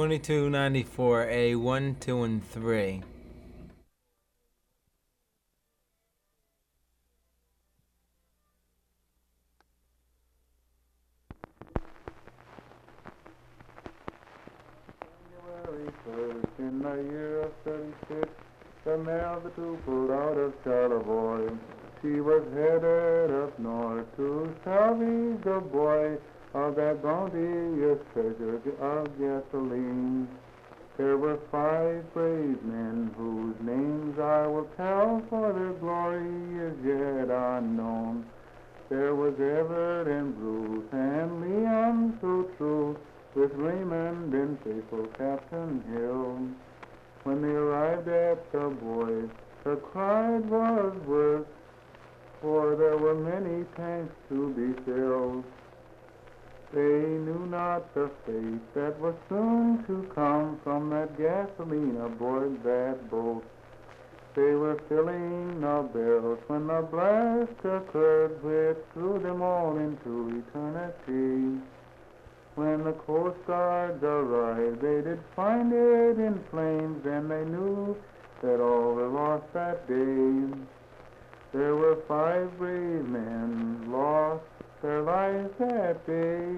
2294A 1, 2, and 3. In the year of thirty-six, the mail the two pulled out of Charlevoix. She was headed up north to salvage the boy of that bounteous treasure of gasoline. There were five brave men whose names I will tell, for their glory is yet unknown. There was Everett and Bruce and Leon so true, with Raymond and faithful Captain Hill. When they arrived at the boys, the cry was worth, for there were many tanks to be filled. They knew not the fate that was soon to come from that gasoline aboard that boat. They were filling the barrels when the blast occurred which threw them all into eternity. When the Coast Guards arrived, they did find it in flames, and they knew that all were lost that day. There were five brave men lost their lives that day.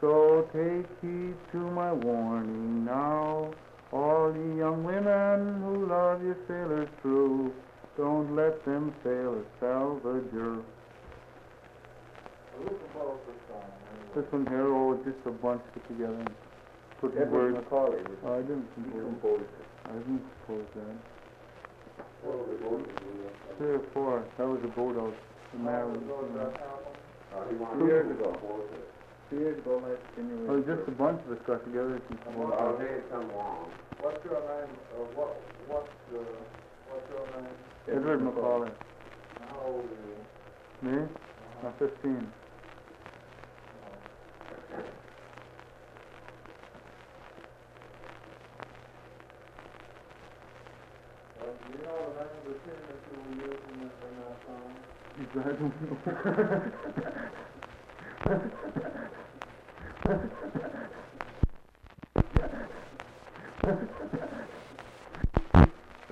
So take heed to my warning now, all ye young women who love your sailors true. Don't let them fail as salvager. This one here, oh, just a bunch put together and put the words. Macaulay, Oh, I didn't compose, it. I didn't compose that. What was it, what was it? Three or four, that was a boat out, the Maryland. Uh, he wanted Two years compose it. Two years ago, last January. Oh, just a bunch of us got together and composed I'll it. say it's come along. What's your name, uh, what, what's, uh, what's your name? Edward Macaulay. How old are you? Me? I'm fifteen. Uh, do you know the name of the tune that you were using in, in that song? Guys don't know.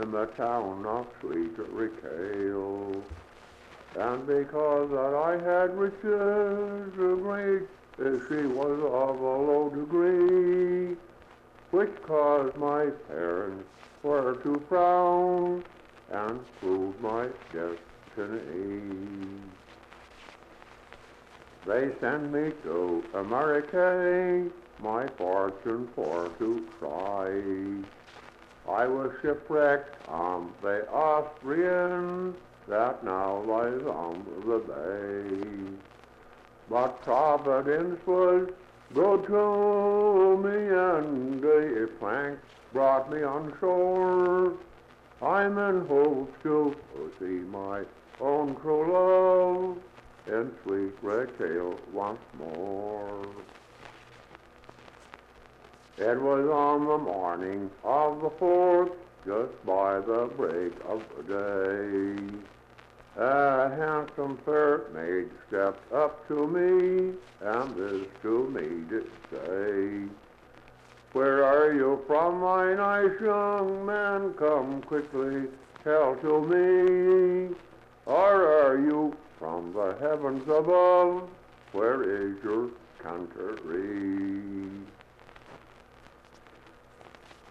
in the town of Sweet Recale. And because that I had riches great, as she was of a low degree, which caused my parents were to frown and proved my They send me to America, my fortune for to try. I was shipwrecked on the Austrian that now lies on the bay. But Providence was good to me, and a plank brought me on shore. I'm in hopes to see my true love in sweet Rachel once more. It was on the morning of the fourth, just by the break of day. A handsome fair maid stepped up to me, and this to me did say, Where are you from, my nice young man? Come quickly, tell to me. Or are you from the heavens above? Where is your country?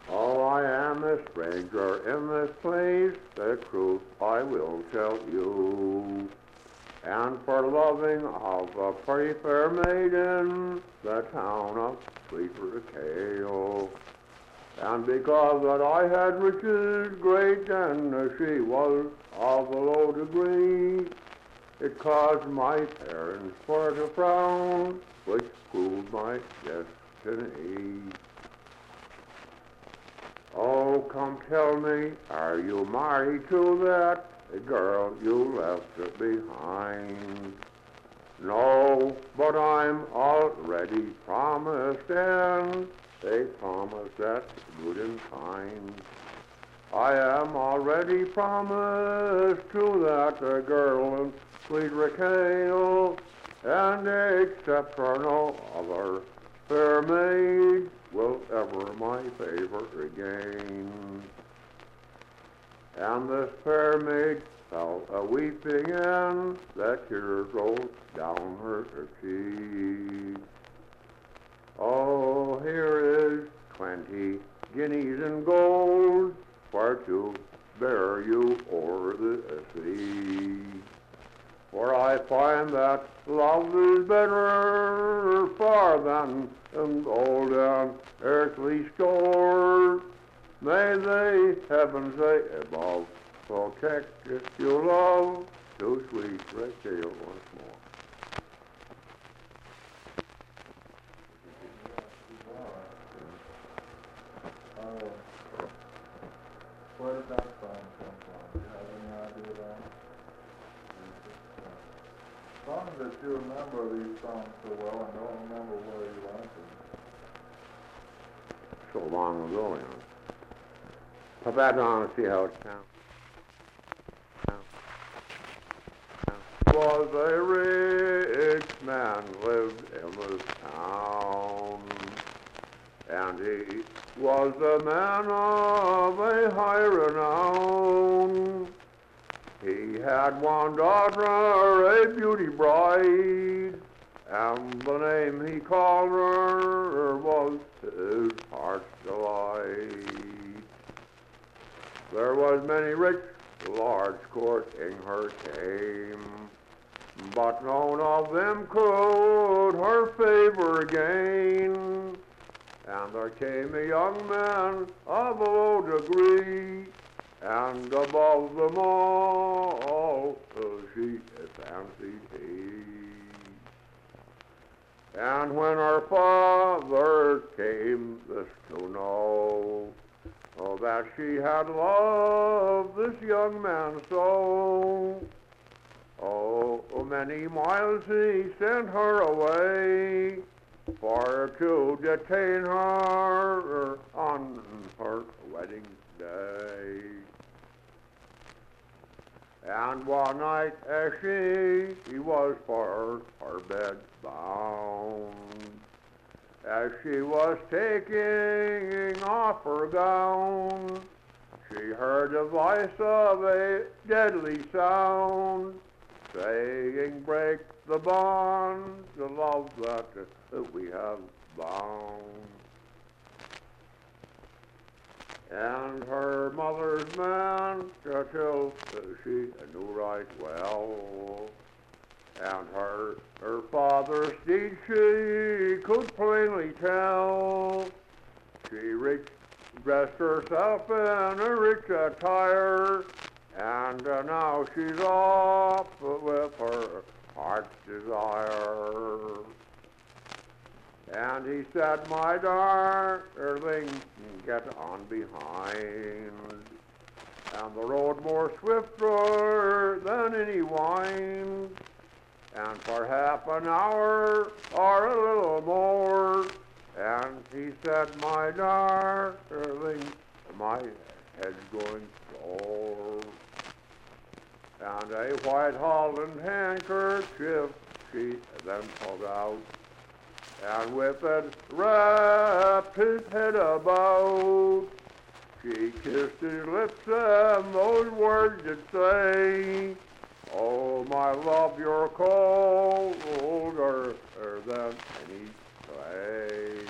Oh, I am a stranger in this place, the truth I will tell you. And for loving of a pretty fair maiden, the town of Sweet Recale. And because that I had riches great, and she was of a low degree, it caused my parents for to frown, which proved my destiny. Oh, come tell me, are you married to that girl you left behind? No, but I'm already promised, and a promise that's good and kind. I am already promised to that girl in sweet Raquel, and except for no other fair maid will ever my favor regain. And this fair maid fell a weeping, and that tears rolled down her cheek. Oh, here is twenty guineas in gold for to bear you o'er the sea. For I find that love is better far than in gold and earthly store. May the heavens they above protect if you love to sweet Rachel once more. Uh, where did that song come from? Do you have any idea of that? Songs that you remember these songs so well and don't remember where you learned them. So long ago, you know. Put that on and see how it sounds. Was a rich man lived in this town, and he was a man of a high renown. He had one daughter, a beauty bride, and the name he called her was his heart's delight. There was many rich lords courting her came, but none of them could her favor gain. And there came a young man of low degree, and above them all she fancied he. And when her father came to know, oh, that she had loved this young man so, oh, many miles he sent her away for to detain her on her wedding day. And one night as she, she was for her bed bound, as she was taking off her gown, she heard the voice of a deadly sound, saying, Break the bond of love that we have bound. And her mother's man till she knew right well. And her her father's deed she could plainly tell. She rich, dressed herself in a rich attire, and uh, now she's off with her heart's desire. And he said, My darling, get on behind. And the road more swifter than any wind. And for half an hour or a little more. And he said, My darling, my head's going sore. And a white holland handkerchief she then pulled out and with it wrapped his head about. She kissed his lips and those words did say, Oh, my love, you're colder than any clay.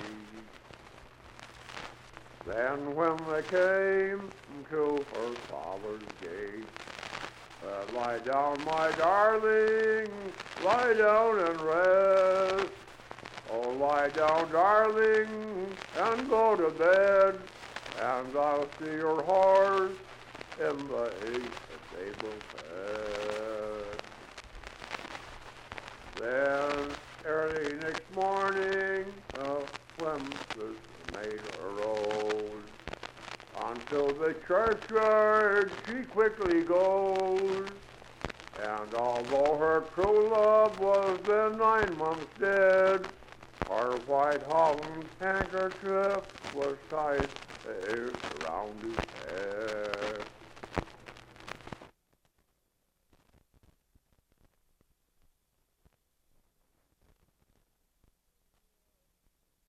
Then when they came to her father's gate, uh, lie down, my darling, lie down and rest. Oh, lie down, darling, and go to bed, and I'll see your horse in the stable bed. Then early next morning, uh, when the maid arose, unto the churchyard she quickly goes. And although her true love was then nine months dead, her white holland handkerchief was tied around his head.